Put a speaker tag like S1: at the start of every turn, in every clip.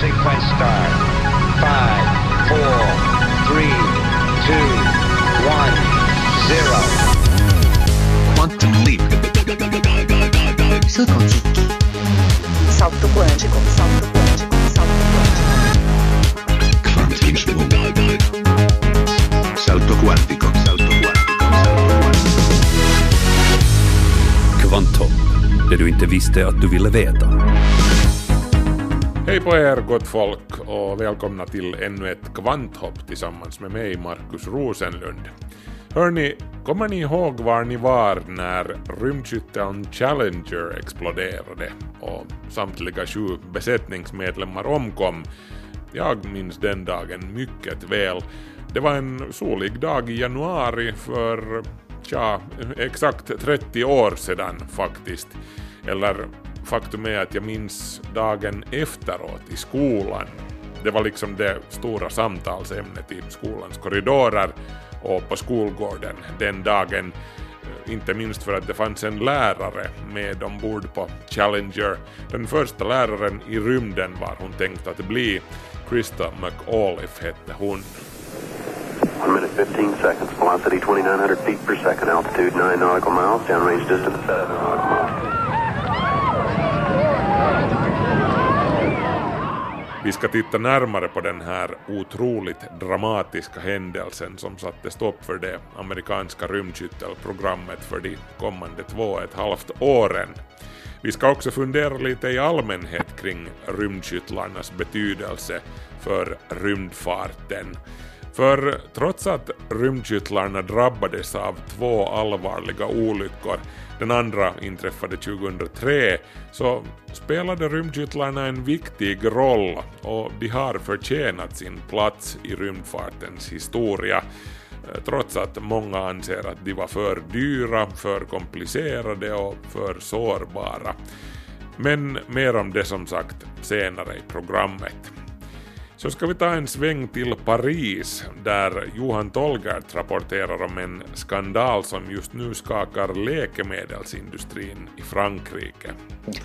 S1: sequence start. Five, four, three, two, one, zero.
S2: Quantum leap.
S3: Saut quantique.
S4: Salto quântico, salto quântico, salto quântico.
S2: Quantum Salto. Salto. Salto.
S5: Kvanthopp, det du inte visste att du ville veta.
S6: Hej på er gott folk och välkomna till ännu ett kvanthopp tillsammans med mig Markus Rosenlund. Hörni, kommer ni ihåg var ni var när rymdskytteln Challenger exploderade och samtliga sju besättningsmedlemmar omkom? Jag minns den dagen mycket väl. Det var en solig dag i januari för, ja, exakt 30 år sedan faktiskt. Eller faktum är att jag minns dagen efteråt i skolan. Det var liksom det stora samtalsämnet i skolans korridorer och på skolgården den dagen. Inte minst för att det fanns en lärare med ombord på Challenger. Den första läraren i rymden var hon tänkt att bli. Krista McAuliffe hette hon.
S7: 1 minute, 15 seconds. Velocity 2,900 feet per second. Altitude 9 nautical miles. Downrange distance 7 nautical miles.
S6: Vi ska titta närmare på den här otroligt dramatiska händelsen som satte stopp för det amerikanska rymdskyttelprogrammet för de kommande två och ett halvt åren. Vi ska också fundera lite i allmänhet kring rymdskyttlarnas betydelse för rymdfarten. För trots att rymdkyttlarna drabbades av två allvarliga olyckor, den andra inträffade 2003, så spelade rymdkyttlarna en viktig roll och de har förtjänat sin plats i rymdfartens historia eh, trots att många anser att de var för dyra, för komplicerade och för sårbara. Men mer om det som sagt senare i programmet. Så ska vi ta en sväng till Paris där Johan Tolgert rapporterar om en skandal som just nu skakar läkemedelsindustrin i Frankrike.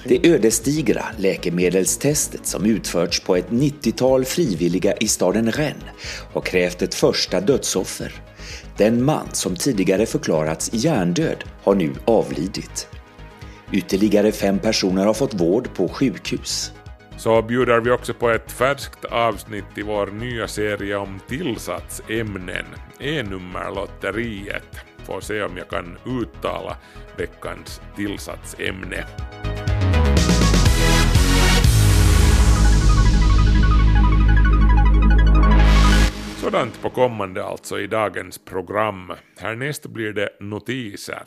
S8: Det ödesdigra läkemedelstestet som utförts på ett 90-tal frivilliga i staden Rennes har krävt ett första dödsoffer. Den man som tidigare förklarats hjärndöd har nu avlidit. Ytterligare fem personer har fått vård på sjukhus.
S6: Så bjuder vi också på ett färskt avsnitt i vår nya serie om tillsatsämnen, E-nummerlotteriet. Får se om jag kan uttala veckans tillsatsämne. Sådant på kommande alltså i dagens program. Härnäst blir det notiser.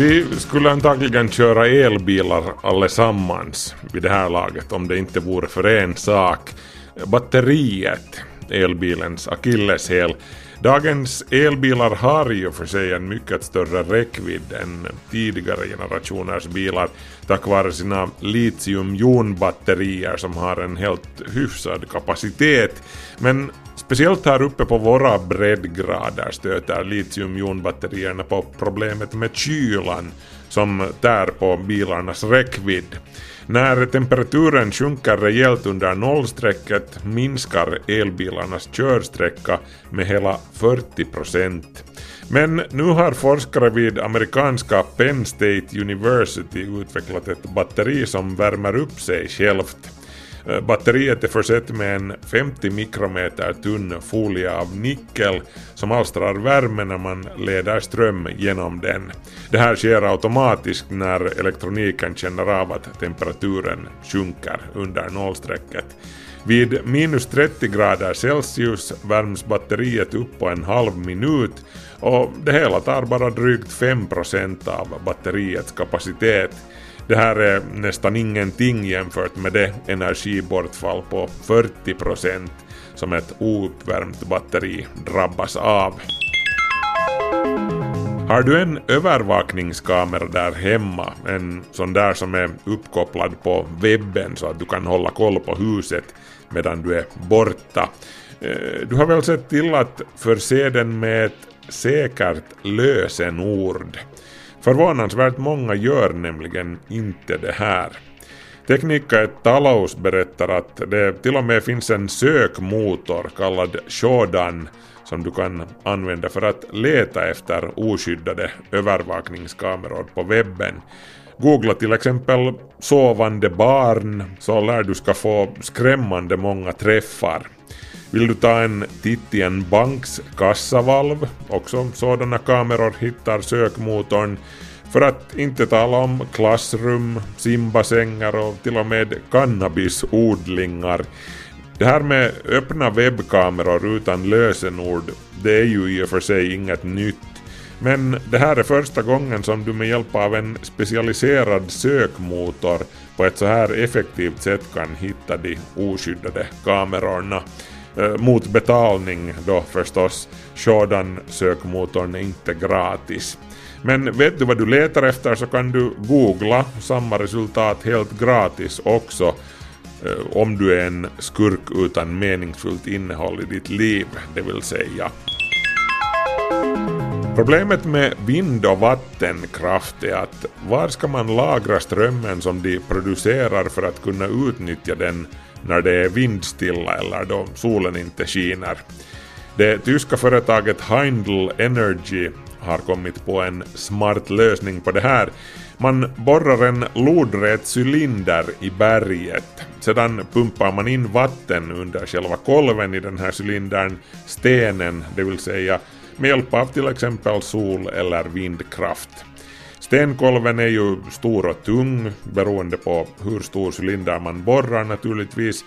S6: Vi skulle antagligen köra elbilar allesammans vid det här laget om det inte vore för en sak. Batteriet, elbilens akilleshäl. Dagens elbilar har ju för sig en mycket större räckvidd än tidigare generationers bilar tack vare sina litiumjonbatterier som har en helt hyfsad kapacitet. Men speciellt här uppe på våra breddgrader stöter litiumjonbatterierna på problemet med kylan som tär på bilarnas räckvidd. När temperaturen sjunker rejält under nollstrecket minskar elbilarnas körsträcka med hela 40 procent. Men nu har forskare vid amerikanska Penn State University utvecklat ett batteri som värmer upp sig självt. Eh, batteriet är försett med en 50 mikrometer tunn folie av nickel som alstrar värme när man leder ström genom den. Det här sker automatiskt när elektroniken känner av att temperaturen sjunker under nollstrecket. Vid minus 30 grader Celsius värms batteriet upp på en halv minut och det hela tar bara drygt 5% av batteriets kapacitet. Det här är nästan ingenting jämfört med det energibortfall på 40% som ett ouppvärmt batteri drabbas av. Har du en övervakningskamera där hemma, en sån där som är uppkopplad på webben så att du kan hålla koll på huset medan du är borta. Eh, du har väl sett till att förse den med ett säkert lösenord. Förvånansvärt många gör nämligen inte det här. Teknika ett Talaus berättar att det till och med finns en sökmotor kallad Shodan som du kan använda för att leta efter oskyddade övervakningskameror på webben. Googla till exempel sovande barn så lär du ska få skrämmande många träffar. Vill du ta en titt i en banks kassavalv, också sådana kameror hittar sökmotorn, för att inte tala om klassrum, simbassänger och till och med cannabisodlingar. Det här med öppna webbkameror utan lösenord, det är ju i och för sig inget nytt. Men det här är första gången som du med hjälp av en specialiserad sökmotor på ett så här effektivt sätt kan hitta de oskyddade kamerorna. Eh, mot betalning då förstås. Sådan sökmotorn är inte gratis. Men vet du vad du letar efter så kan du googla samma resultat helt gratis också eh, om du är en skurk utan meningsfullt innehåll i ditt liv, det vill säga. Problemet med vind och vattenkraft är att var ska man lagra strömmen som de producerar för att kunna utnyttja den när det är vindstilla eller då solen inte skiner. Det tyska företaget Heindl Energy har kommit på en smart lösning på det här. Man borrar en lodrät cylinder i berget. Sedan pumpar man in vatten under själva kolven i den här cylindern, stenen, det vill säga med hjälp av till exempel sol eller vindkraft. Stenkolven är ju stor och tung beroende på hur stor cylinder man borrar naturligtvis.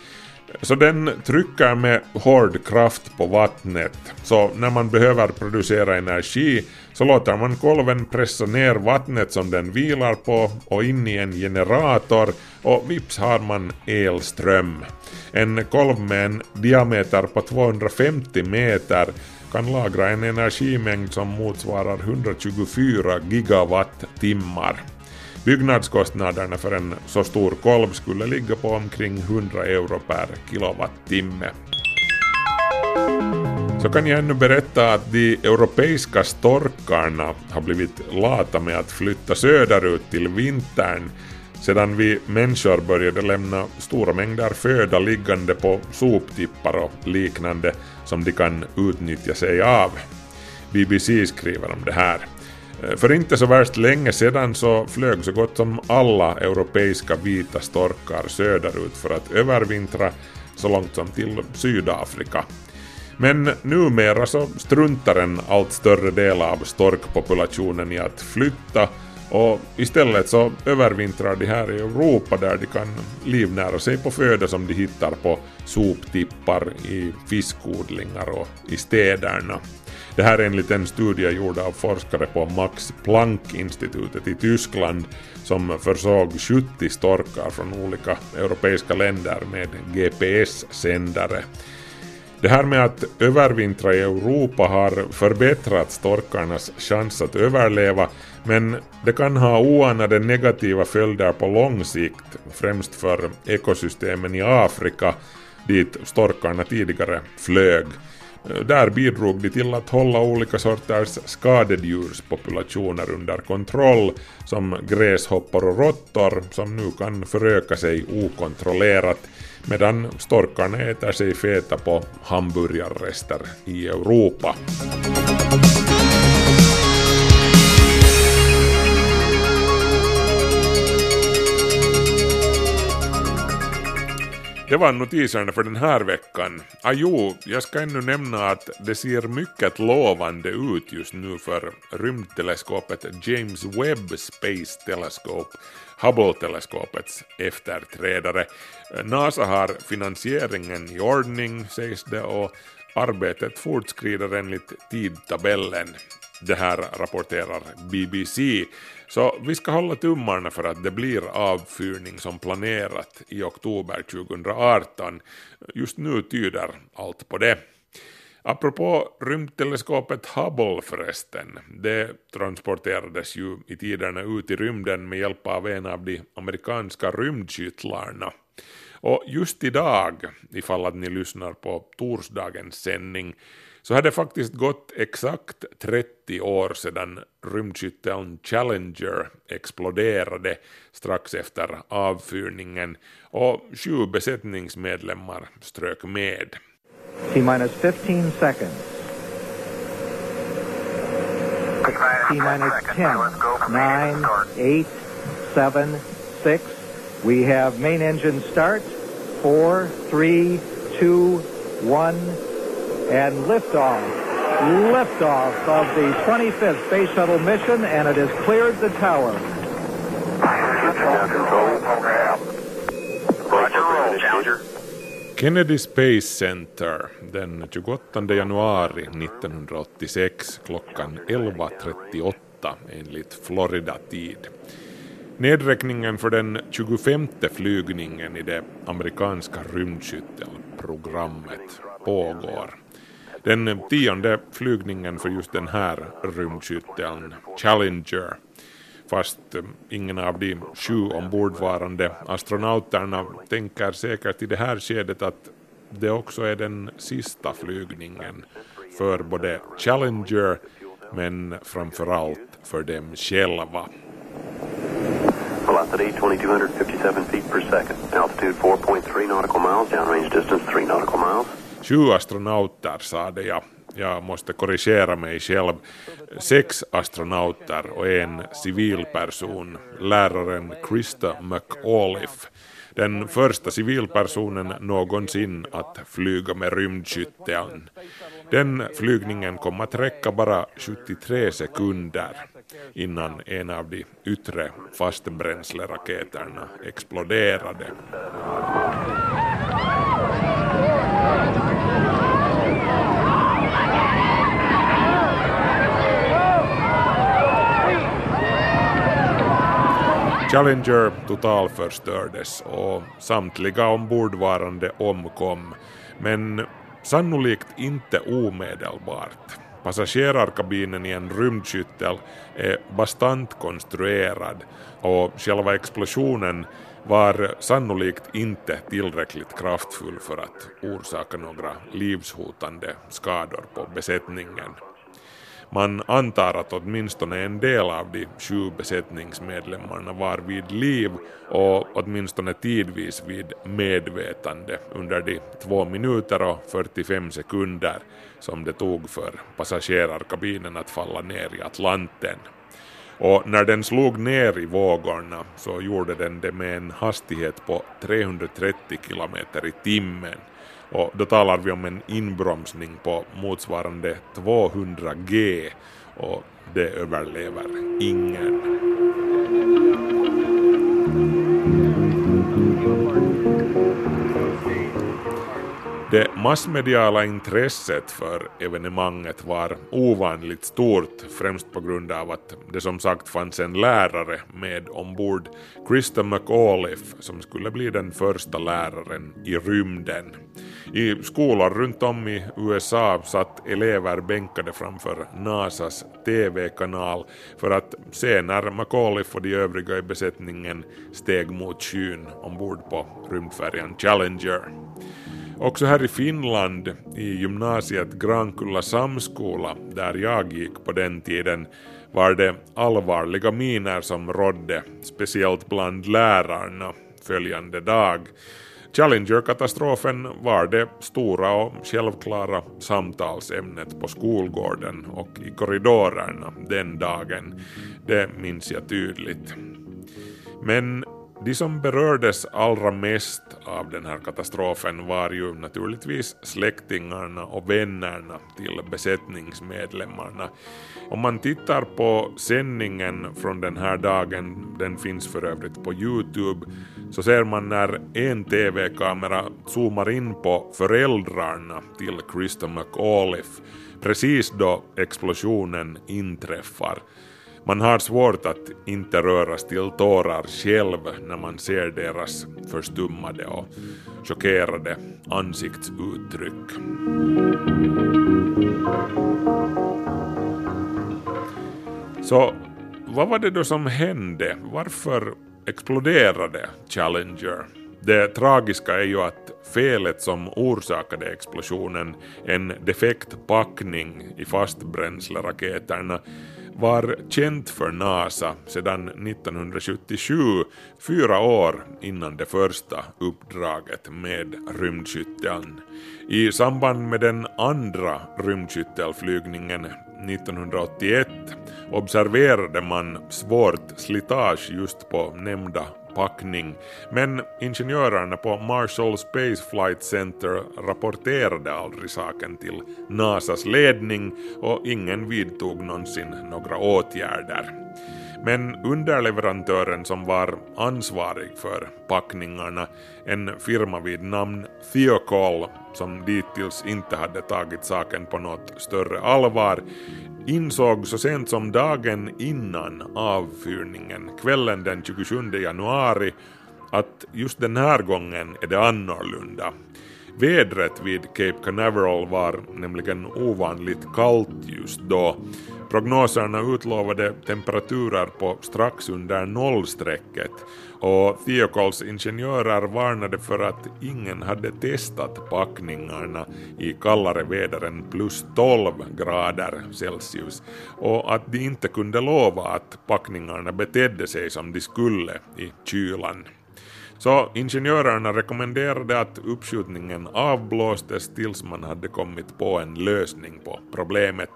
S6: Så den trycker med hård kraft på vattnet. Så när man behöver producera energi så låter man kolven pressa ner vattnet som den vilar på och in i en generator och vips har man elström. En kolv med en diameter på 250 meter kan lagra en energimängd som motsvarar 124 gigawattimmar. Byggnadskostnaderna för en så stor kolv skulle ligga på omkring 100 euro per kilowattimme. Så kan jag ännu berätta att de europeiska storkarna har blivit lata med att flytta söderut till vintern sedan vi människor började lämna stora mängder föda liggande på soptippar och liknande som de kan utnyttja sig av. BBC skriver om det här. Eh, för inte så värst länge sedan så flög så gott som alla europeiska vita storkar söderut för att övervintra så långt som till Sydafrika. Men numera så struntar en allt större del av storkpopulationen i att flytta och istället så övervintrar de här i Europa där de kan livnära sig på föda som de hittar på soptippar, i fiskodlingar och i städerna. Det här är enligt en studie gjord av forskare på Max Planck-institutet i Tyskland som försåg 70 storkar från olika europeiska länder med GPS-sändare. Det här med att övervintra i Europa har förbättrat storkarnas chans att överleva men det kan ha oanade negativa följder på lång sikt, främst för ekosystemen i Afrika dit storkarna tidigare flög. Där bidrog de till att hålla olika sorters skadedjurspopulationer under kontroll som gräshoppor och råttor som nu kan föröka sig okontrollerat medan storkarna äter sig feta på hamburgarrester i Europa. Det var notiserna för den här veckan. Ah, jo, jag ska ännu nämna att det ser mycket lovande ut just nu för rymdteleskopet James Webb Space Telescope, Hubble-teleskopets efterträdare. NASA har finansieringen i ordning sägs det och arbetet fortskrider enligt tidtabellen. Det här rapporterar BBC. Så vi ska hålla tummarna för att det blir avfyrning som planerat i oktober 2018. Just nu tyder allt på det. Apropå rymdteleskopet Hubble förresten, det transporterades ju i tiderna ut i rymden med hjälp av en av de amerikanska rymdskyttlarna. Och just idag, ifall att ni lyssnar på torsdagens sändning, så har det faktiskt gått exakt 30 år sedan rymdskytteln Challenger exploderade strax efter avfyrningen och sju besättningsmedlemmar strök med.
S3: T-minus 15 seconds. T-minus 10, 9, 8, 7, 6. We have main engine start. 4, 3, 2, 1, and liftoff. Liftoff of the 25th Space Shuttle mission, and it has cleared the tower.
S7: Now control. Roger, roll, Challenger.
S6: Kennedy Space Center den 28 januari 1986 klockan 11.38 enligt Florida-tid. Nedräkningen för den 25 flygningen i det amerikanska rymdskyttelprogrammet pågår. Den tionde flygningen för just den här rymdskytteln, Challenger, fast eh, ingen av de sju ombordvarande astronauterna tänker säkert i det här skedet att det också är den sista flygningen för både Challenger men framförallt för dem själva.
S7: Velocity 2257 feet per second. Altitude 4.3 nautical miles. Downrange distance 3 nautical miles.
S6: Sju astronauter sade jag. Jag måste korrigera mig själv. Sex astronauter och en civilperson, läraren Krista McAuliffe. Den första civilpersonen någonsin att flyga med rymdskytteln. Den flygningen kom att räcka bara 73 sekunder innan en av de yttre fastbränsleraketerna exploderade. Challenger totalförstördes och samtliga ombordvarande omkom, men sannolikt inte omedelbart. Passagerarkabinen i en rymdskyttel är bastant konstruerad och själva explosionen var sannolikt inte tillräckligt kraftfull för att orsaka några livshotande skador på besättningen. Man antar att åtminstone en del av de sju besättningsmedlemmarna var vid liv och åtminstone tidvis vid medvetande under de två minuter och 45 sekunder som det tog för passagerarkabinen att falla ner i Atlanten. Och när den slog ner i vågorna så gjorde den det med en hastighet på 330 kilometer i timmen. Och då talar vi om en inbromsning på motsvarande 200 G och det överlever ingen. Det massmediala intresset för evenemanget var ovanligt stort, främst på grund av att det som sagt fanns en lärare med ombord, Krista McAuliffe, som skulle bli den första läraren i rymden. I skolor runt om i USA satt elever bänkade framför NASAs TV-kanal för att se när McAuliffe och de övriga i besättningen steg mot skyn ombord på rymdfärjan Challenger. Också här i Finland, i gymnasiet Grankulla samskola, där jag gick på den tiden, var det allvarliga miner som rådde, speciellt bland lärarna, följande dag. Challenger-katastrofen var det stora och självklara samtalsämnet på skolgården och i korridorerna den dagen. Det minns jag tydligt. Men de som berördes allra mest av den här katastrofen var ju naturligtvis släktingarna och vännerna till besättningsmedlemmarna. Om man tittar på sändningen från den här dagen, den finns för övrigt på Youtube, så ser man när en TV-kamera zoomar in på föräldrarna till Krista McAuliffe precis då explosionen inträffar. Man har svårt att inte röras till tårar själv när man ser deras förstummade och chockerade ansiktsuttryck. Så vad var det då som hände? Varför exploderade Challenger? Det tragiska är ju att felet som orsakade explosionen, en defekt packning i fastbränsleraketerna, var känt för NASA sedan 1977, fyra år innan det första uppdraget med rymdskytteln. I samband med den andra rymdskyttelflygningen 1981 observerade man svårt slitage just på nämnda packning, men ingenjörerna på Marshall Space Flight Center rapporterade aldrig saken till NASAs ledning och ingen vidtog någonsin några åtgärder. Men underleverantören som var ansvarig för packningarna, en firma vid namn Theocall, som dittills inte hade tagit saken på något större allvar, insåg så sent som dagen innan avfyrningen, kvällen den 27 januari, att just den här gången är det annorlunda. Vädret vid Cape Canaveral var nämligen ovanligt kallt just då. Prognoserna utlovade temperaturer på strax under nollstrecket och Theocols ingenjörer varnade för att ingen hade testat packningarna i kallare väder än plus 12 grader Celsius och att de inte kunde lova att packningarna betedde sig som de skulle i kylan. Så ingenjörerna rekommenderade att uppskjutningen avblåstes tills man hade kommit på en lösning på problemet.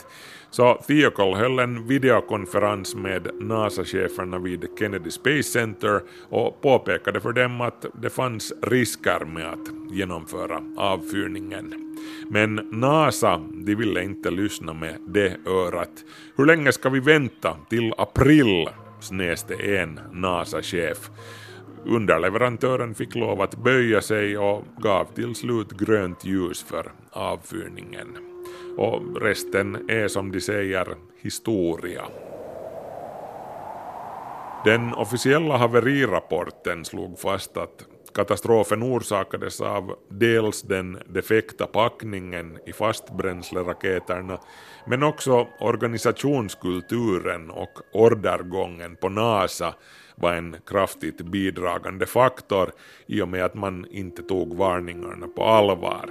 S6: Så Theocol höll en videokonferens med NASA-cheferna vid Kennedy Space Center och påpekade för dem att det fanns risker med att genomföra avfyrningen. Men NASA, de ville inte lyssna med det örat. Hur länge ska vi vänta? Till april? snäste en NASA-chef. Underleverantören fick lov att böja sig och gav till slut grönt ljus för avfyrningen. Och resten är som de säger historia. Den officiella haverirapporten slog fast att katastrofen orsakades av dels den defekta packningen i fastbränsleraketerna men också organisationskulturen och ordergången på NASA var en kraftigt bidragande faktor i och med att man inte tog varningarna på allvar.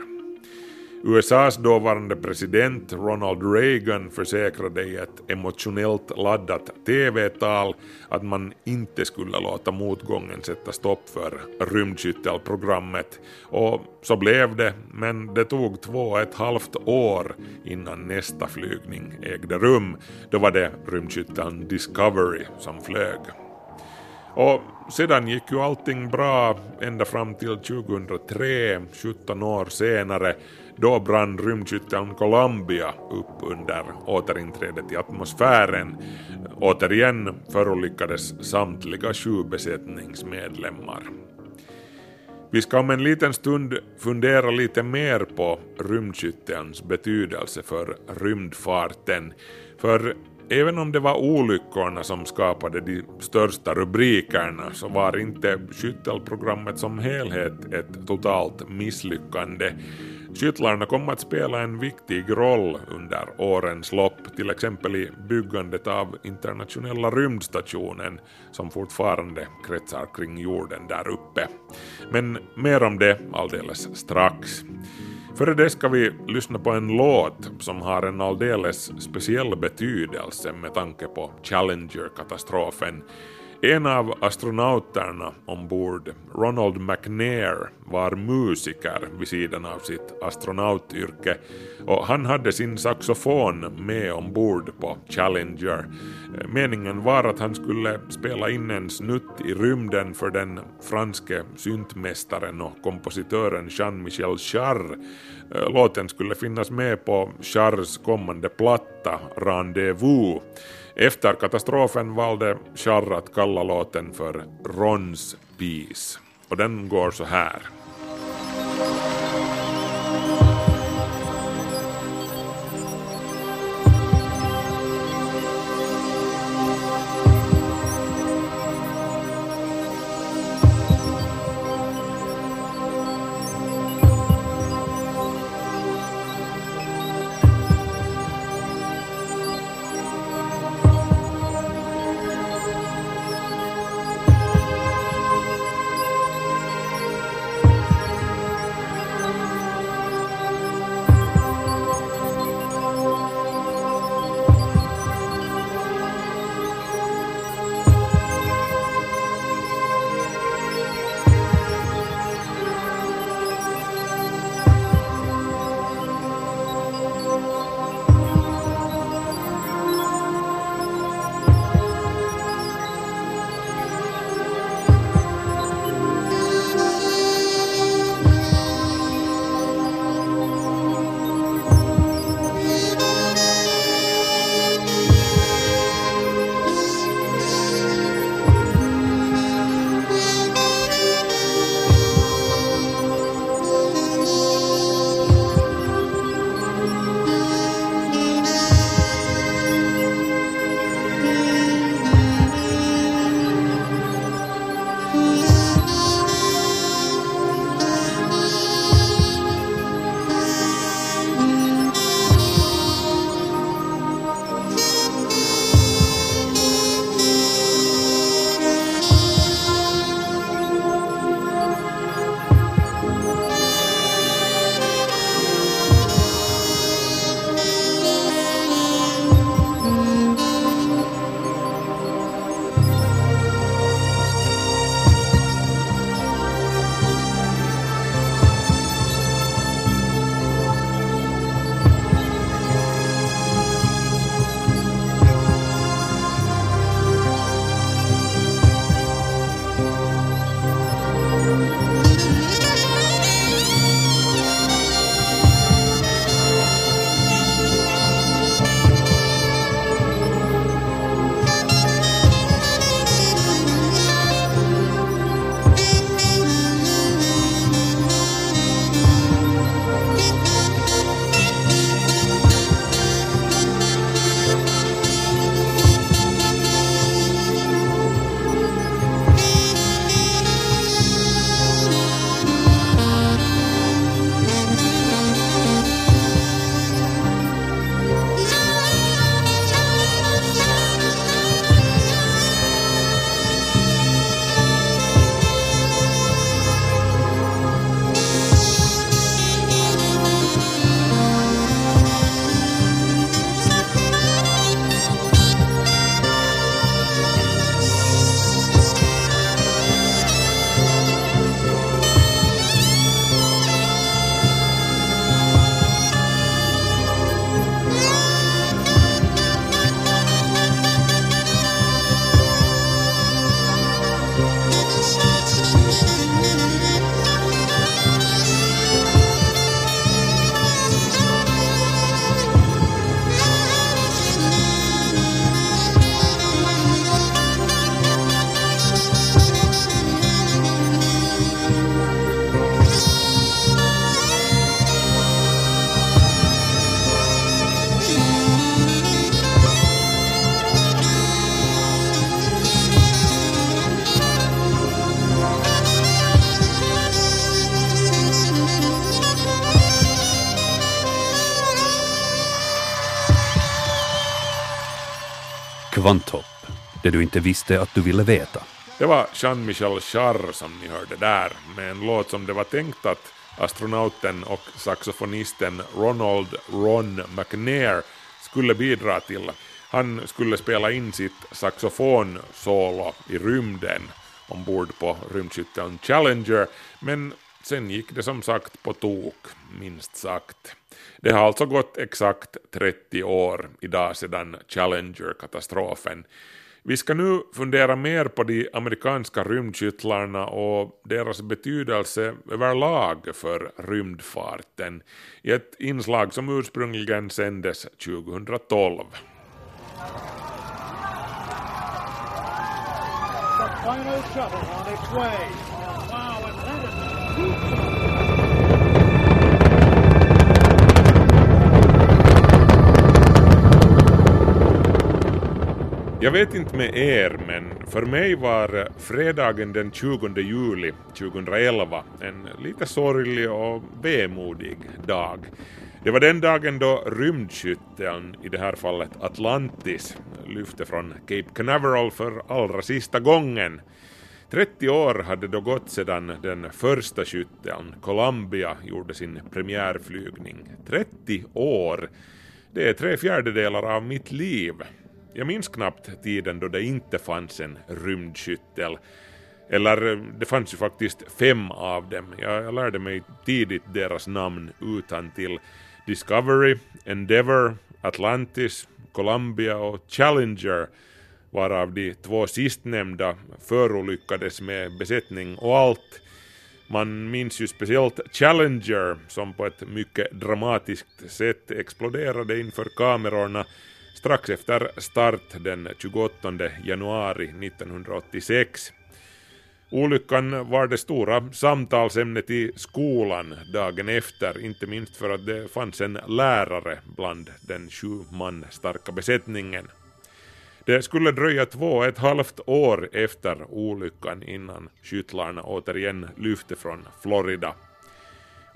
S6: USAs dåvarande president Ronald Reagan försäkrade i ett emotionellt laddat TV-tal att man inte skulle låta motgången sätta stopp för rymdskyttelprogrammet och så blev det, men det tog två och ett halvt år innan nästa flygning ägde rum. Då var det rymdskytteln Discovery som flög. Och sedan gick ju allting bra ända fram till 2003, 17 år senare, då brann rymdskytteln Columbia upp under återinträdet i atmosfären. Återigen förolyckades samtliga sju besättningsmedlemmar. Vi ska om en liten stund fundera lite mer på rymdskyttelns betydelse för rymdfarten, för Även om det var olyckorna som skapade de största rubrikerna så var inte skyttelprogrammet som helhet ett totalt misslyckande. Skyttlarna kom att spela en viktig roll under årens lopp, till exempel i byggandet av internationella rymdstationen som fortfarande kretsar kring jorden där uppe. Men mer om det alldeles strax. Före det ska vi lyssna på en låt som har en alldeles speciell betydelse med tanke på Challenger-katastrofen. En av astronauterna ombord, Ronald McNair, var musiker vid sidan av sitt astronautyrke och han hade sin saxofon med ombord på Challenger. Meningen var att han skulle spela in en snutt i rymden för den franske syntmästaren och kompositören Jean-Michel Jarre. Låten skulle finnas med på Jarres kommande platta Rendezvous. Efter katastrofen valde Jarre att kalla låten för Rons Peace. Och den går så här.
S5: Vantopp, det du inte visste att du ville veta.
S6: Det var Jean-Michel Jarre som ni hörde där, med en låt som det var tänkt att astronauten och saxofonisten Ronald Ron McNair skulle bidra till. Han skulle spela in sitt saxofonsolo i rymden ombord på rymdskytteln Challenger, men sen gick det som sagt på tok, minst sagt. Det har alltså gått exakt 30 år idag sedan Challenger-katastrofen. Vi ska nu fundera mer på de amerikanska rymdkyttlarna och deras betydelse överlag för rymdfarten i ett inslag som ursprungligen sändes 2012.
S9: The final shuttle on its way. Wow, Atlantis.
S6: Jag vet inte med er, men för mig var fredagen den 20 juli 2011 en lite sorglig och vemodig dag. Det var den dagen då rymdskytteln, i det här fallet Atlantis, lyfte från Cape Canaveral för allra sista gången. 30 år hade då gått sedan den första skytteln, Columbia, gjorde sin premiärflygning. 30 år! Det är tre fjärdedelar av mitt liv. Jag minns knappt tiden då det inte fanns en rymdskyttel. Eller eh, det fanns ju faktiskt fem av dem. Jag, jag lärde mig tidigt deras namn utan till Discovery, Endeavour, Atlantis, Columbia och Challenger varav de två sistnämnda förolyckades med besättning och allt. Man minns ju speciellt Challenger som på ett mycket dramatiskt sätt exploderade inför kamerorna strax efter start den 28 januari 1986. Olyckan var det stora samtalsämnet i skolan dagen efter, inte minst för att det fanns en lärare bland den sju man starka besättningen. Det skulle dröja två och ett halvt år efter olyckan innan skyttlarna återigen lyfte från Florida.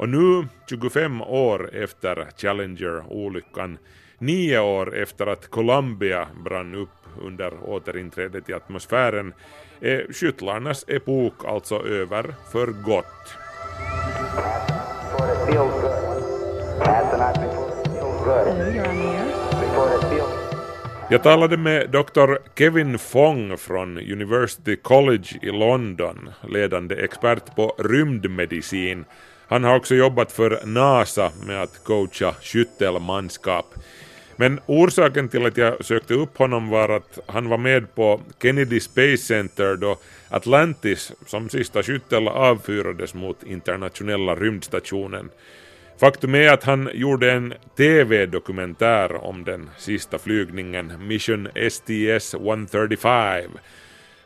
S6: Och nu, 25 år efter Challenger-olyckan, nio år efter att Columbia brann upp under återinträdet i atmosfären, är skyttlarnas epok alltså över för gott. Jag talade med Dr. Kevin Fong från University College i London, ledande expert på rymdmedicin. Han har också jobbat för NASA med att coacha skyttelmanskap. Men orsaken till att jag sökte upp honom var att han var med på Kennedy Space Center då Atlantis som sista skyttel avfyrades mot internationella rymdstationen. Faktum är att han gjorde en TV-dokumentär om den sista flygningen, Mission STS-135.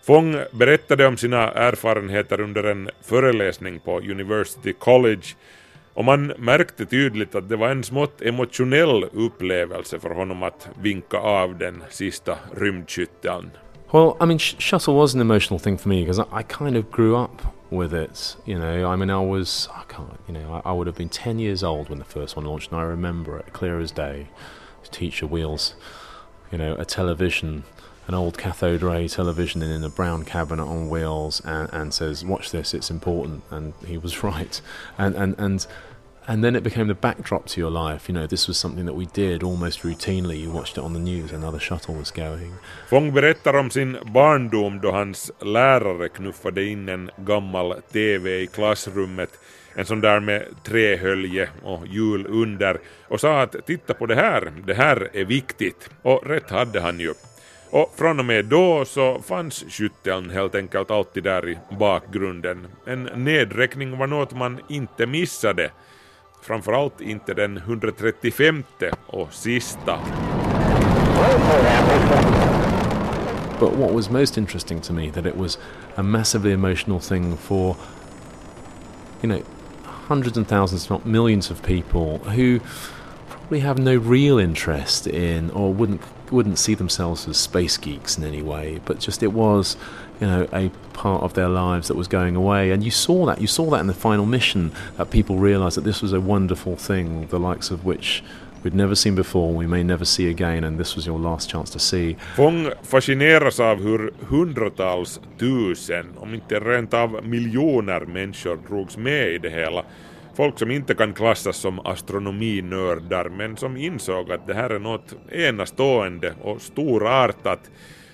S6: Fong berättade om sina erfarenheter under en föreläsning på University College och man märkte tydligt att det var en smått emotionell upplevelse för honom att vinka av den sista rymdskytteln.
S10: Well, I mean, sh- shuttle was an emotional thing for me because I, I kind of grew up with it. You know, I mean, I was, I can't, you know, I, I would have been 10 years old when the first one launched, and I remember it clear as day. Teacher wheels, you know, a television an old cathode ray television in a brown cabinet on wheels and, and says, "Watch this, it's important." And he was right. And and and and then it became the backdrop to your life. You know, this was something that we did almost routinely. You watched it on the news. Another shuttle was going.
S6: Fong berättar om sin barndom då hans lärare knuffade in en gammal TV i klassrummet en sån där med trähölje och hjul under och sa att titta på det här, det här är viktigt. Och rätt hade han ju. Och från och med då så fanns skytteln helt enkelt alltid där i bakgrunden. En nedräkning var något man inte missade. Framförallt inte den 135 och sista.
S10: But what was most interesting to me that it was a massively emotional thing for you know hundreds and thousands, if not millions of people who probably have no real interest in or wouldn't wouldn't see themselves as space geeks in any way, but just it was, you know, a part of their lives that was going away. And you saw that. You saw that in the final mission that people realised that this was a wonderful thing, the likes of which we'd never seen before, we may never see again, and this was your last chance to see.
S6: Fång fascineras av hur hundratals tusen, om inte rent av miljoner människor drogs med i det hela. Folk som inte kan klassas som astronominördar men som insåg att det här är något enastående och storartat,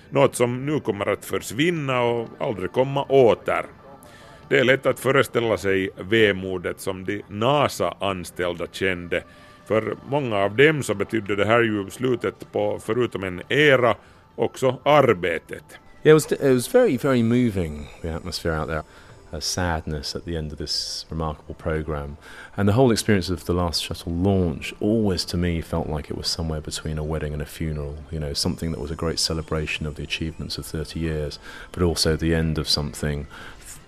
S6: något som nu kommer att försvinna och aldrig komma åter. Det är lätt att föreställa sig vemodet som de NASA-anställda kände. För många av dem så betydde det här ju slutet på, förutom en era, också arbetet.
S10: Yeah, it was, it was very, very moving, the atmosphere out there. A sadness at the end of this remarkable program. And the whole experience of the last shuttle launch always to me felt like it was somewhere between a wedding and a funeral. You know, something that was a great celebration of the achievements of 30 years, but also the end of something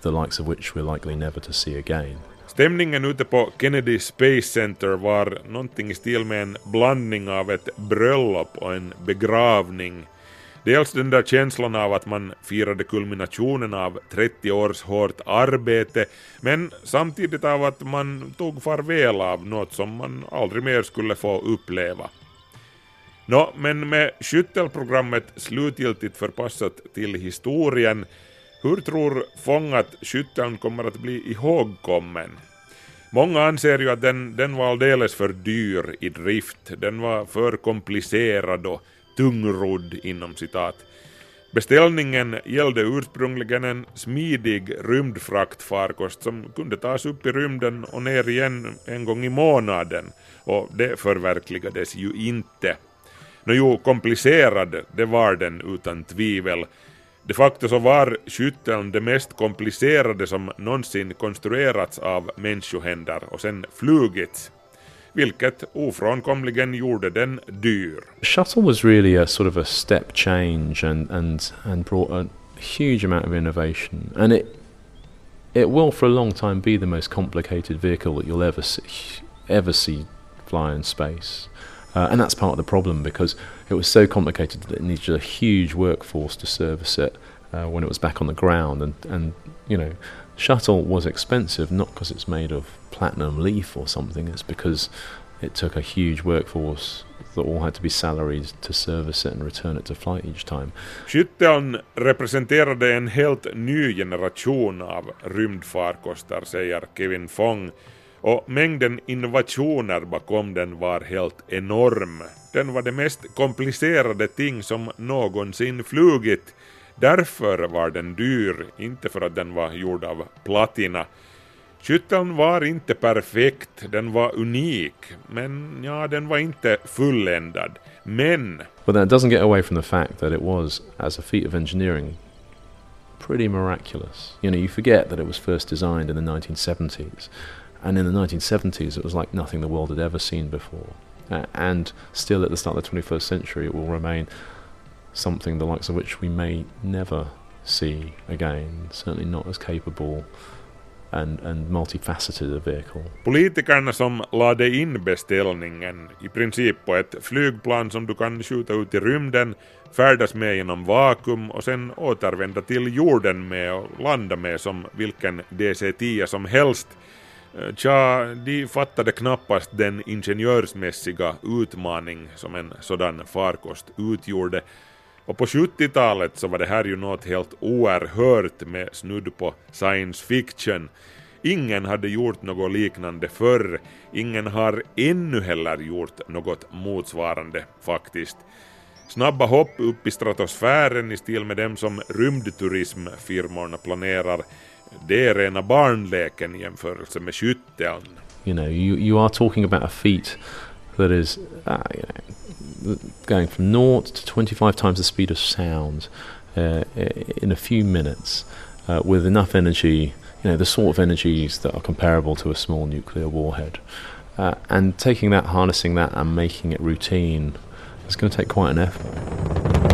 S10: the likes of which we're likely never to see again.
S6: Stämningen ute på Kennedy Space Center var någonting i stil med en blandning av ett bröllop och en begravning. Dels den där känslan av att man firade kulminationen av 30 års hårt arbete, men samtidigt av att man tog farväl av något som man aldrig mer skulle få uppleva. Nå, men med skyttelprogrammet slutgiltigt förpassat till historien, hur tror Fång att skytteln kommer att bli ihågkommen? Många anser ju att den, den var alldeles för dyr i drift, den var för komplicerad och tungrodd inom citat. Beställningen gällde ursprungligen en smidig rymdfraktfarkost som kunde tas upp i rymden och ner igen en gång i månaden och det förverkligades ju inte. Nå jo, komplicerad, det var den utan tvivel. De facto så var skytteln det mest komplicerade som någonsin konstruerats av människohänder och sen flugits vilket ofrånkomligen gjorde den dyr.
S10: Shuttle was really a sort of a step change and, and, and brought a huge amount of innovation. And it, it will for a long time be the most complicated vehicle that you'll ever see, ever see fly in space. Uh, and that's part of the problem because it was so complicated that it needed a huge workforce to service it uh, when it was back on the ground. And, and, you know, shuttle was expensive not because it's made of platinum leaf or something, it's because it took a huge workforce that all had to be salaried to service it and return it to flight each time.
S6: Skytteln representerade en helt ny generation av rymdfarkoster, säger Kevin Fong, och mängden innovationer bakom den var helt enorm. Den var det mest komplicerade ting som någonsin flugit. Därför var den dyr, inte för att den var gjord av platina. Skytteln var inte perfekt, den var unik, men ja, den var inte fulländad. Men...
S10: But that doesn't get away from the fact that it was, as a feat of engineering, pretty miraculous. You know, you forget that it was first designed in the 1970s, and in the 1970s it was like nothing the world had ever seen before. Uh, and still at the start of the 21st century it will remain something the likes of which we may never see again, certainly not as capable and, and multifaceted a vehicle.
S6: Politikerna som lade in beställningen, i princip på ett flygplan som du kan skjuta ut i rymden, färdas med genom vakuum och sen återvända till jorden med och landa med som vilken DC-10 som helst, eh, Tja, de fattade knappast den ingenjörsmässiga utmaning som en sådan farkost utgjorde och på 70-talet så var det här ju något helt oerhört med snudd på science fiction. Ingen hade gjort något liknande förr, ingen har ännu heller gjort något motsvarande faktiskt. Snabba hopp upp i stratosfären i stil med dem som rymdturismfirmorna planerar, det är rena barnleken i jämförelse med skytteln.
S10: You know, you, you are talking about a feat that is uh, you know, going from naught to 25 times the speed of sound uh, in a few minutes uh, with enough energy, you know, the sort of energies that are comparable to a small nuclear warhead. Uh, and taking that, harnessing that, and making it routine is going to take quite an effort.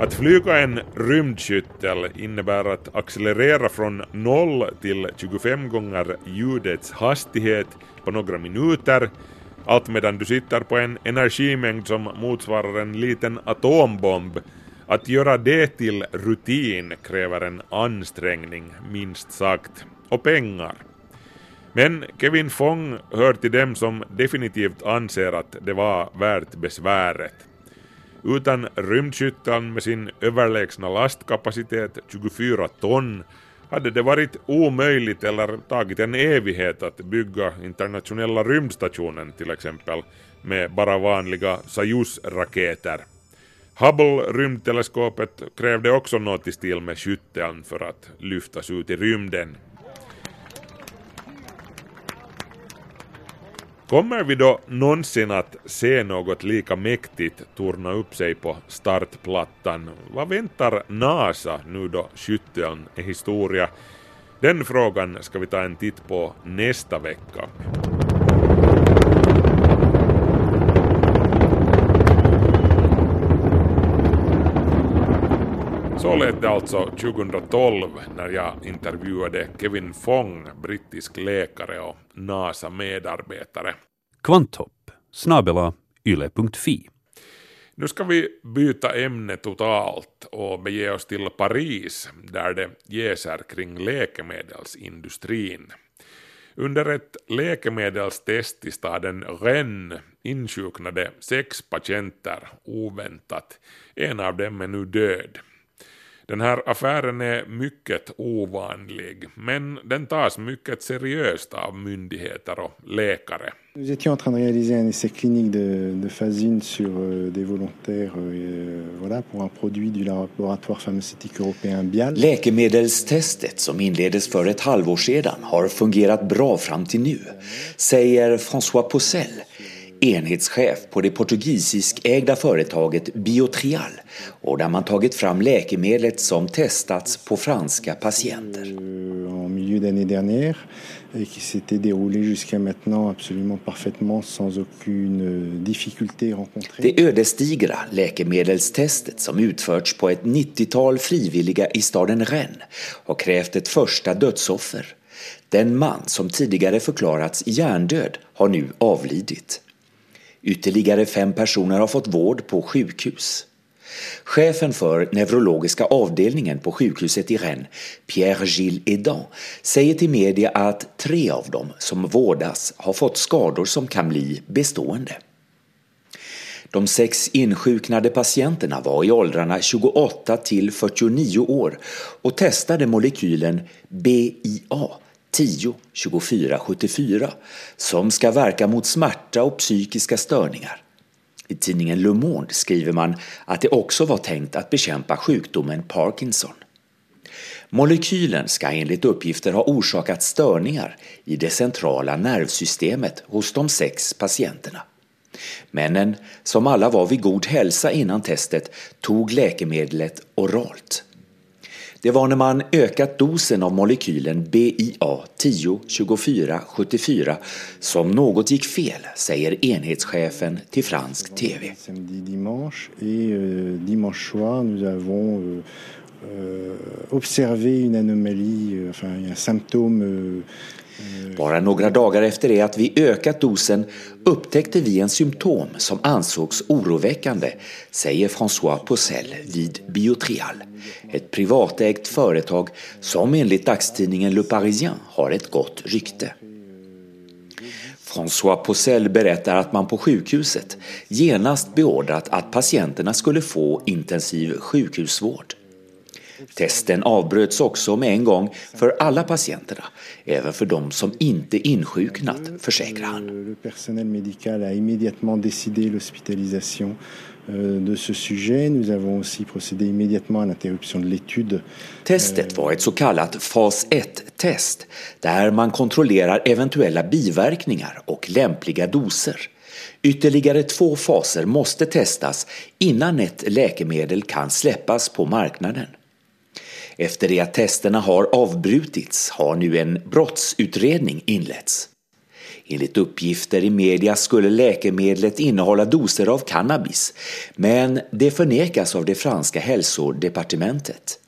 S6: Att flyga en rymdskyttel innebär att accelerera från 0 till 25 gånger ljudets hastighet på några minuter, allt medan du sitter på en energimängd som motsvarar en liten atombomb. Att göra det till rutin kräver en ansträngning, minst sagt, och pengar. Men Kevin Fong hör till dem som definitivt anser att det var värt besväret. Utan rymdskytteln med sin överlägsna lastkapacitet 24 ton hade det varit omöjligt eller tagit en evighet att bygga internationella rymdstationen till exempel med bara vanliga Soyuz-raketer. Hubble-rymdteleskopet krävde också något i stil med skytteln för att lyftas ut i rymden. Kommer vi då någonsin att se något lika mäktigt torna upp sig på startplattan? Vad väntar NASA nu då skytteln är historia? Den frågan ska vi ta en titt på nästa vecka. Så lät det alltså 2012 när jag intervjuade Kevin Fong, brittisk läkare och NASA-medarbetare.
S5: Kvanthopp snabela yle.fi.
S6: Nu ska vi byta ämne totalt och bege oss till Paris där det jäser kring läkemedelsindustrin. Under ett läkemedelstest i staden Rennes insjuknade sex patienter oväntat. En av dem är nu död. Den här affären är mycket ovanlig, men den tas mycket seriöst av myndigheter och läkare.
S11: Nous étions en train de réaliser un essai clinique de, de phase 1 sur euh, des volontaires euh, voilà, pour un produit du laboratoire pharmaceutique européen Bial.
S8: Läkemedelstestet som inleddes för ett halvår sedan har fungerat bra fram till nu, säger François Possel, enhetschef på det portugisiskägda företaget Biotrial och där man tagit fram läkemedlet som testats på franska patienter.
S11: En milieu d'année dernière et qui s'était déroulé jusqu'à maintenant absolument parfaitement sans aucune difficulté rencontrée.
S8: Det ödesdigra läkemedelstestet som utförts på ett 90-tal frivilliga i staden Rennes har krävt ett första dödsoffer. Den man som tidigare förklarats hjärndöd har nu avlidit. Ytterligare fem personer har fått vård på sjukhus. Chefen för neurologiska avdelningen på sjukhuset i Rennes, Pierre-Gilles Edan, säger till media att tre av dem som vårdas har fått skador som kan bli bestående. De sex insjuknade patienterna var i åldrarna 28 till 49 år och testade molekylen BIA 10 24 74 som ska verka mot smärta och psykiska störningar. I tidningen Le Monde skriver man att det också var tänkt att bekämpa sjukdomen Parkinson. Molekylen ska enligt uppgifter ha orsakat störningar i det centrala nervsystemet hos de sex patienterna. Männen, som alla var vid god hälsa innan testet, tog läkemedlet oralt. Det var när man ökat dosen av molekylen BIA 102474 som något gick fel, säger enhetschefen till fransk TV.
S11: Dimanche et euh, dimanche soir nous avons euh, Euh, observer une anomalie, euh, enfin un symptôme euh,
S8: Bara några dagar efter det att vi ökat dosen upptäckte vi en symptom som ansågs oroväckande, säger François Possel vid Biotrial, ett privatägt företag som enligt dagstidningen Le Parisien har ett gott rykte. François Possel berättar att man på sjukhuset genast beordrat att patienterna skulle få intensiv sjukhusvård. Testen avbröts också med en gång för alla patienterna, även för de som inte insjuknat, försäkrar han.
S11: Personnel médical a immédiatement décidé l'hospitalisation euh, de ce sujet. Nous avons aussi procédé immédiatement à l'interruption de l'étude.
S8: Testet var ett så kallat fas 1-test där man kontrollerar eventuella biverkningar och lämpliga doser. Ytterligare två faser måste testas innan ett läkemedel kan släppas på marknaden. Efter det att testerna har avbrutits har nu en brottsutredning inletts. Enligt uppgifter i media skulle läkemedlet innehålla doser av cannabis, men det förnekas av det franska hälsodepartementet.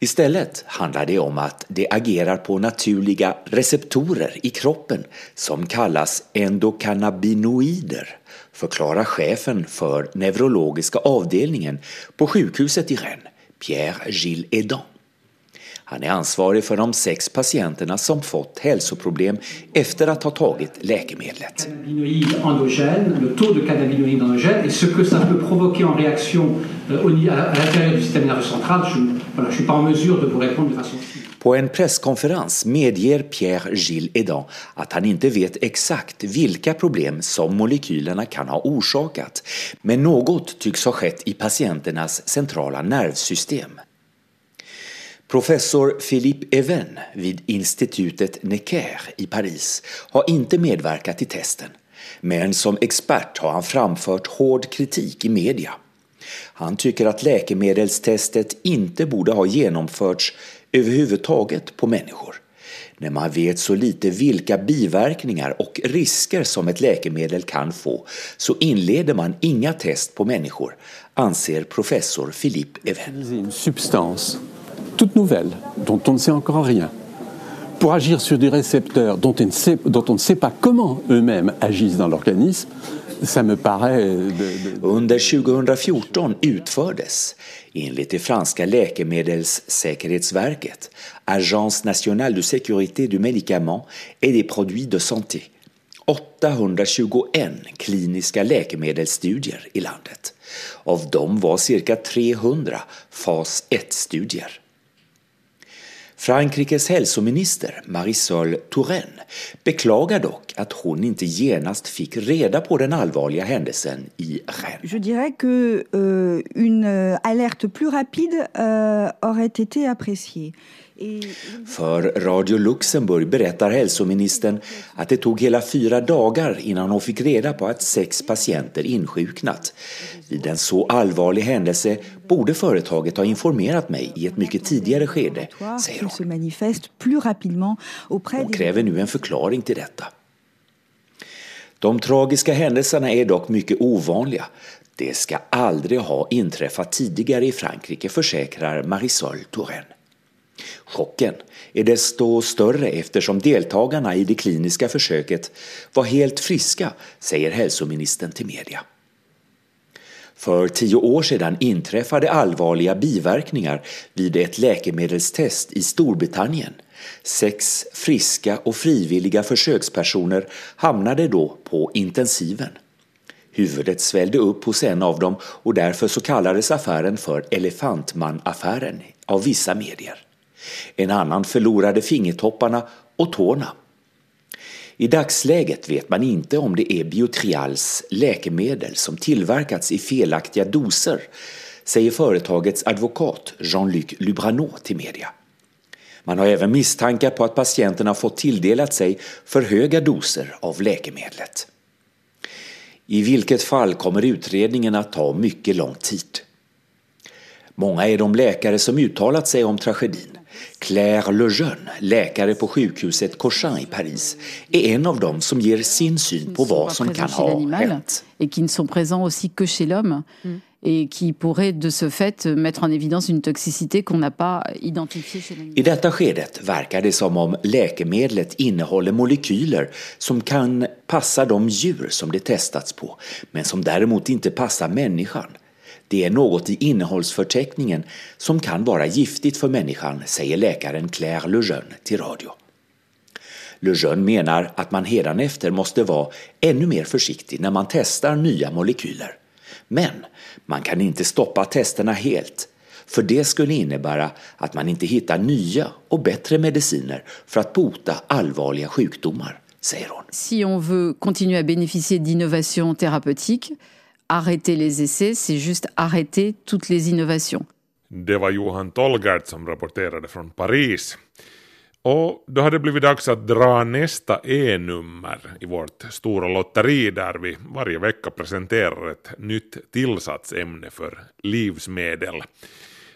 S8: Istället handlar det om att det agerar på naturliga receptorer i kroppen som kallas endokannabinoider, förklarar chefen för neurologiska avdelningen på sjukhuset i Rennes, Pierre-Gilles Edan. Han är ansvarig för de sex patienterna som fått hälsoproblem efter att ha tagit läkemedlet.
S12: le taux de cannabinoïdes endogènes et ce que ça peut provoquer en réaction euh, à l'intérieur du système nerveux central, je ne suis pas en mesure de vous répondre de façon
S8: på en presskonferens medger Pierre Gilles Edan att han inte vet exakt vilka problem som molekylerna kan ha orsakat, men något tycks ha skett i patienternas centrala nervsystem. Professor Philippe Even vid institutet Necker i Paris har inte medverkat i testen, men som expert har han framfört hård kritik i media. Han tycker att läkemedelstestet inte borde ha genomförts överhuvudtaget på människor. När man vet så lite vilka biverkningar och risker som ett läkemedel kan få så inleder man inga test på människor, anser professor Philippe Even.
S13: En substans, toute nouvelle dont on ne sait encore rien pour agir sur des récepteurs dont on ne sait, dont on ne sait pas comment eux-mêmes agissent dans l'organisme, ça me paraît... De, de...
S8: Under 2014 utfördes, enligt det franska läkemedelssäkerhetsverket, Agence nationale de sécurité du médicament et des produits de santé, 821 kliniska läkemedelsstudier i landet. Av dem var cirka 300 fas 1-studier. Frankrikes hälsominister Marisol Touraine beklagar dock att hon inte genast fick reda på den allvarliga händelsen i Rennes.
S14: Je dirais que euh, une euh, alerte plus rapide euh, aurait été appréciée.
S8: För Radio Luxemburg berättar hälsoministern att det tog hela fyra dagar innan hon fick reda på att sex patienter insjuknat. Vid en så allvarlig händelse borde företaget ha informerat mig i ett mycket tidigare skede, säger Hon
S14: des
S8: kräver nu en förklaring till detta. De tragiska händelserna är dock mycket ovanliga. Det ska aldrig ha inträffat tidigare i Frankrike, försäkrar Marisol Touraine. Chocken är desto större eftersom deltagarna i det kliniska försöket var helt friska, säger hälsoministern till media. För tio år sedan inträffade allvarliga biverkningar vid ett läkemedelstest i Storbritannien. Sex friska och frivilliga försökspersoner hamnade då på intensiven. Huvudet svällde upp hos en av dem och därför så kallades affären för Elefantman-affären av vissa medier. En annan förlorade fingertopparna och tårna. I dagsläget vet man inte om det är Biotrials läkemedel som tillverkats i felaktiga doser, säger företagets advokat Jean-Luc Lubrano till media. Man har även misstankar på att patienterna fått tilldelat sig för höga doser av läkemedlet. I vilket fall kommer utredningen att ta mycket lång tid. Många är de läkare som uttalat sig om tragedin. Claire Lejeune, läkare på sjukhuset Cochin i Paris, är en av dem som ger sin syn på vad som kan ha hänt.
S15: et qui ne sont présents aussi que chez l'homme et qui pourraient de ce fait mettre en évidence une toxicité qu'on n'a pas identifiée chez l'animal.
S8: I detta skedet verkar det som om läkemedlet innehåller molekyler som kan passa de djur som det testats på, men som däremot inte passar människan. Det är något i innehållsförteckningen som kan vara giftigt för människan, säger läkaren Claire Lejeune till radio. Lejeune menar att man hädanefter måste vara ännu mer försiktig när man testar nya molekyler. Men man kan inte stoppa testerna helt, för det skulle innebära att man inte hittar nya och bättre mediciner för att bota allvarliga sjukdomar, säger hon.
S15: Si on veut continuer à bénéficier d'innovations thérapeutiques, arrêter les essais, c'est juste arrêter toutes les innovations.
S6: Det var Johan Tolgert som rapporterade från Paris. Och då har det blivit dags att dra nästa E-nummer i vårt stora lotteri där vi varje vecka presenterar ett nytt tillsatsämne för livsmedel.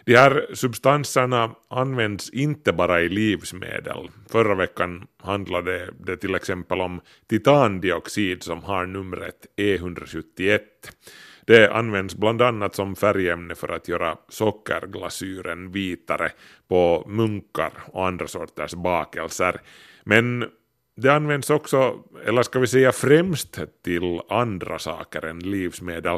S6: De här substanserna används inte bara i livsmedel. Förra veckan handlade det till exempel om titandioxid som har numret E171. Det används bland annat som färgämne för att göra sockerglasyren vitare på munkar och andra sorters bakelser. Men det används också, eller ska vi säga främst till andra saker än livsmedel.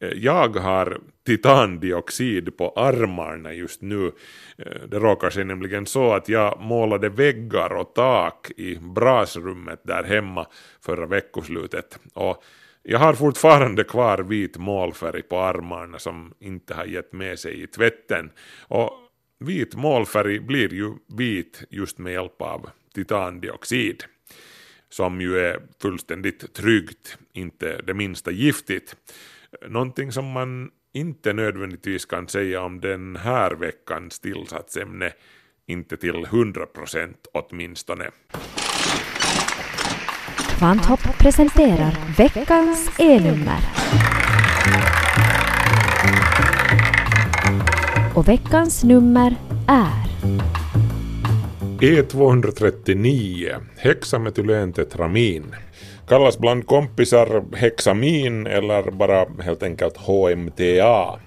S6: Eh, jag har titandioxid på armarna just nu. Eh, det råkar sig nämligen så att jag målade väggar och tak i brasrummet där hemma förra veckoslutet. Och jag har fortfarande kvar vit målfärg på armarna som inte har gett med sig i tvätten. Och vit målfärg blir ju vit just med hjälp av titandioxid som ju är fullständigt tryggt, inte det minsta giftigt. Någonting som man inte nödvändigtvis kan säga om den här veckans tillsatsämne, inte till 100% åtminstone.
S16: Kvanthopp presenterar veckans E-nummer. Och veckans nummer är
S6: E239, hexametylentetramin. Kallas bland kompisar hexamin eller bara helt enkelt HMTA.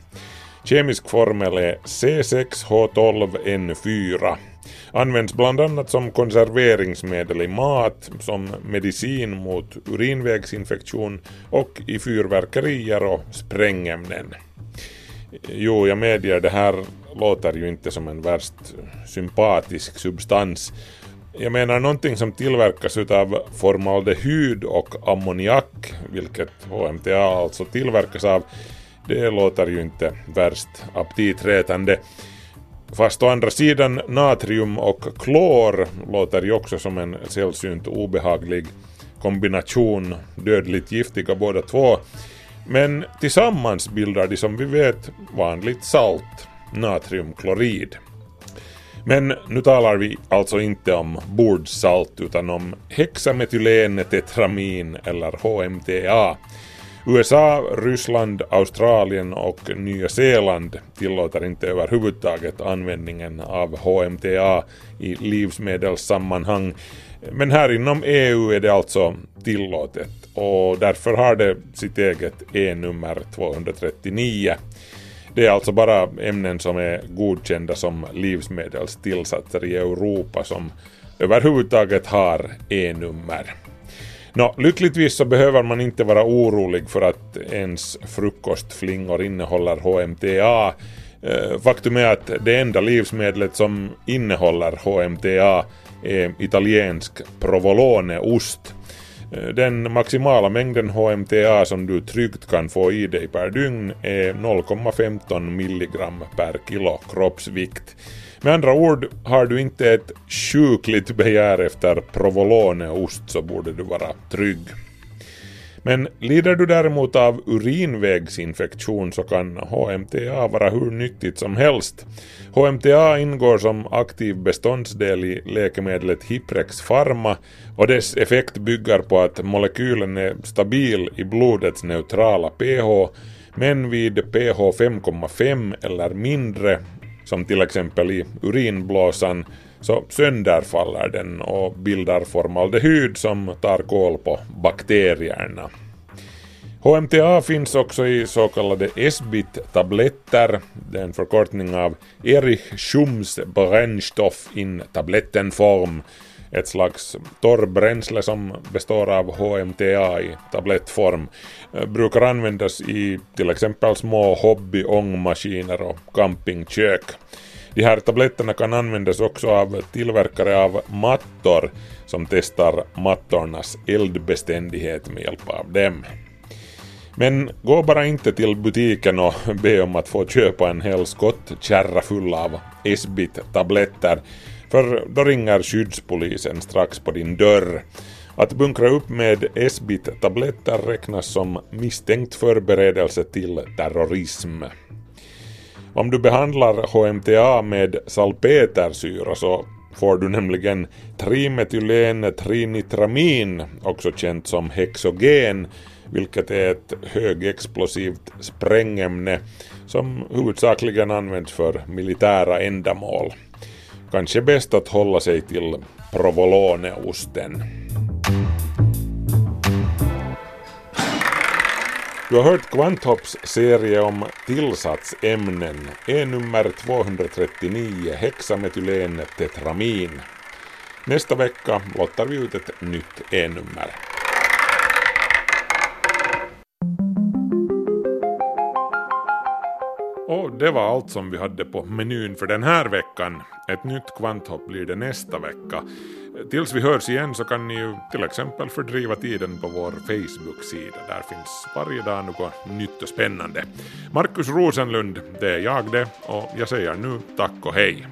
S6: Kemisk formel är C6H12N4. Används bland annat som konserveringsmedel i mat, som medicin mot urinvägsinfektion och i fyrverkerier och sprängämnen. Jo, jag medger det här låter ju inte som en värst sympatisk substans. Jag menar någonting som tillverkas utav formaldehyd och ammoniak, vilket HMTA alltså tillverkas av, det låter ju inte värst aptitretande. Fast å andra sidan natrium och klor låter ju också som en sällsynt obehaglig kombination, dödligt giftiga båda två. Men tillsammans bildar de som vi vet vanligt salt, natriumklorid. Men nu talar vi alltså inte om bordsalt utan om hexametylenetetramin eller HMTA. USA, Ryssland, Australien och Nya Zeeland tillåter inte överhuvudtaget användningen av HMTA i livsmedelssammanhang. Men här inom EU är det alltså tillåtet och därför har det sitt eget E-nummer 239. Det är alltså bara ämnen som är godkända som livsmedelstillsatser i Europa som överhuvudtaget har E-nummer. Nå, lyckligtvis så behöver man inte vara orolig för att ens frukostflingor innehåller HMTA. Eh, faktum är att det enda livsmedlet som innehåller HMTA är italiensk provoloneost. Eh, den maximala mängden HMTA som du tryggt kan få i dig per dygn är 0,15 milligram per kilo kroppsvikt. Med andra ord, har du inte ett sjukligt begär efter provoloneost så borde du vara trygg. Men lider du däremot av urinvägsinfektion så kan HMTA vara hur nyttigt som helst. HMTA ingår som aktiv beståndsdel i läkemedlet Hiprex Pharma och dess effekt bygger på att molekylen är stabil i blodets neutrala pH men vid pH 5,5 eller mindre som till exempel i urinblåsan, så sönderfaller den och bildar formaldehyd som tar koll på bakterierna. HMTA finns också i så kallade SBIT-tabletter, det är en förkortning av Erich Schums Brennstoff in tablettenform, ett slags torrbränsle som består av HMTA i tablettform, eh, brukar användas i till exempel små hobby-ångmaskiner och campingkök. De här tabletterna kan användas också av tillverkare av mattor som testar mattornas eldbeständighet med hjälp av dem. Men gå bara inte till butiken och be om att få köpa en hel skottkärra full av Esbit-tabletter, för då ringer skyddspolisen strax på din dörr. Att bunkra upp med Esbit-tabletter räknas som misstänkt förberedelse till terrorism. Om du behandlar HMTA med salpetersyra så får du nämligen trimetylen-trinitramin, också känt som hexogen, vilket är ett högexplosivt sprängämne som huvudsakligen används för militära ändamål. Kanske bäst att hålla sig till provoloneosten. Du har hört Kvanthopps serie om tillsatsämnen, E-nummer 239, hexametylen tetramin. Nästa vecka lottar vi ut ett nytt E-nummer. Och det var allt som vi hade på menyn för den här veckan. Ett nytt kvanthopp blir det nästa vecka. Tills vi hörs igen så kan ni ju till exempel fördriva tiden på vår Facebook-sida. Där finns varje dag något nytt och spännande. Markus Rosenlund, det är jag det, och jag säger nu tack och hej.